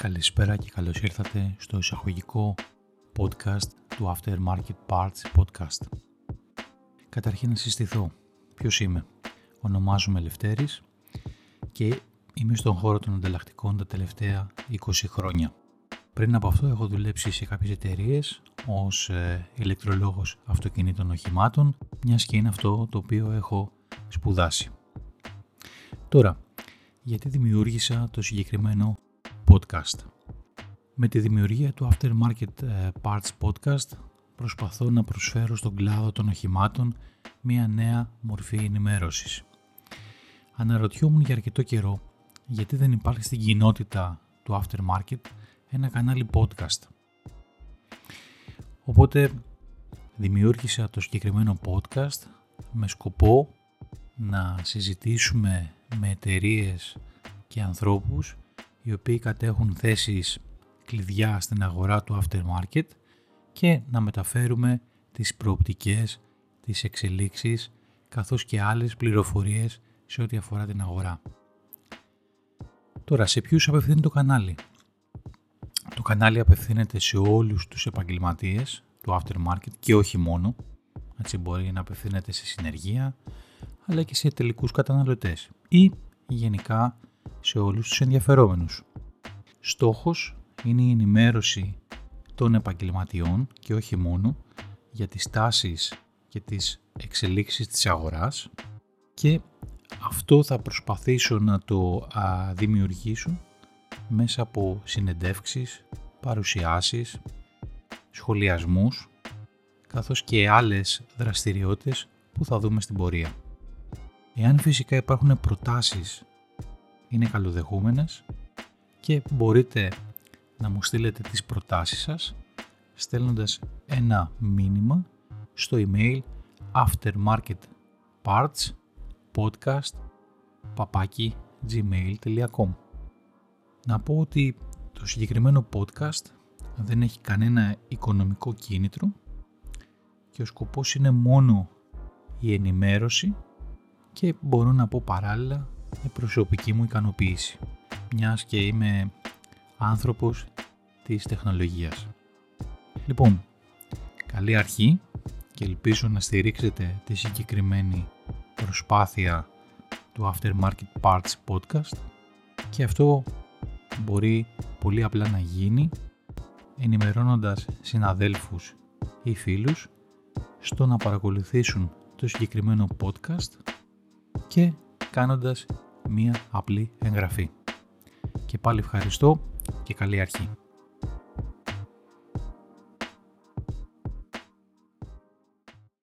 Καλησπέρα και καλώς ήρθατε στο εισαγωγικό podcast του Aftermarket Parts Podcast. Καταρχήν να συστηθώ. Ποιος είμαι. Ονομάζομαι Λευτέρης και είμαι στον χώρο των ανταλλακτικών τα τελευταία 20 χρόνια. Πριν από αυτό έχω δουλέψει σε κάποιες εταιρείες ως ε, ηλεκτρολόγος αυτοκινήτων οχημάτων, μιας και είναι αυτό το οποίο έχω σπουδάσει. Τώρα, γιατί δημιούργησα το συγκεκριμένο podcast. Με τη δημιουργία του Aftermarket ε, Parts Podcast προσπαθώ να προσφέρω στον κλάδο των οχημάτων μια νέα μορφή ενημέρωσης. Αναρωτιόμουν για αρκετό καιρό γιατί δεν υπάρχει στην κοινότητα του Aftermarket ένα κανάλι podcast. Οπότε δημιούργησα το συγκεκριμένο podcast με σκοπό να συζητήσουμε με εταιρείες και ανθρώπους οι οποίοι κατέχουν θέσεις κλειδιά στην αγορά του aftermarket και να μεταφέρουμε τις προοπτικές, τις εξελίξεις καθώς και άλλες πληροφορίες σε ό,τι αφορά την αγορά. Τώρα, σε ποιους απευθύνει το κανάλι; Το κανάλι απευθύνεται σε όλους τους επαγγελματίες του aftermarket και όχι μόνο. Έτσι μπορεί να απευθύνεται σε συνεργεία, αλλά και σε τελικούς καταναλωτές ή γενικά σε όλους τους ενδιαφερόμενους. Στόχος είναι η ενημέρωση των επαγγελματιών και όχι μόνο για τις τάσεις και τις εξελίξεις της αγοράς και αυτό θα προσπαθήσω να το α, δημιουργήσω μέσα από συνεντεύξεις, παρουσιάσεις, σχολιασμούς καθώς και άλλες δραστηριότητες που θα δούμε στην πορεία. Εάν φυσικά υπάρχουν προτάσεις είναι καλοδεχούμενες και μπορείτε να μου στείλετε τις προτάσεις σας στέλνοντας ένα μήνυμα στο email aftermarketparts παπάκι gmail.com Να πω ότι το συγκεκριμένο podcast δεν έχει κανένα οικονομικό κίνητρο και ο σκοπός είναι μόνο η ενημέρωση και μπορώ να πω παράλληλα η προσωπική μου ικανοποίηση μιας και είμαι άνθρωπος της τεχνολογίας. Λοιπόν, καλή αρχή και ελπίζω να στηρίξετε τη συγκεκριμένη προσπάθεια του Aftermarket Parts Podcast και αυτό μπορεί πολύ απλά να γίνει ενημερώνοντας συναδέλφους ή φίλους στο να παρακολουθήσουν το συγκεκριμένο podcast και κάνοντας μία απλή εγγραφή. Και πάλι ευχαριστώ και καλή αρχή.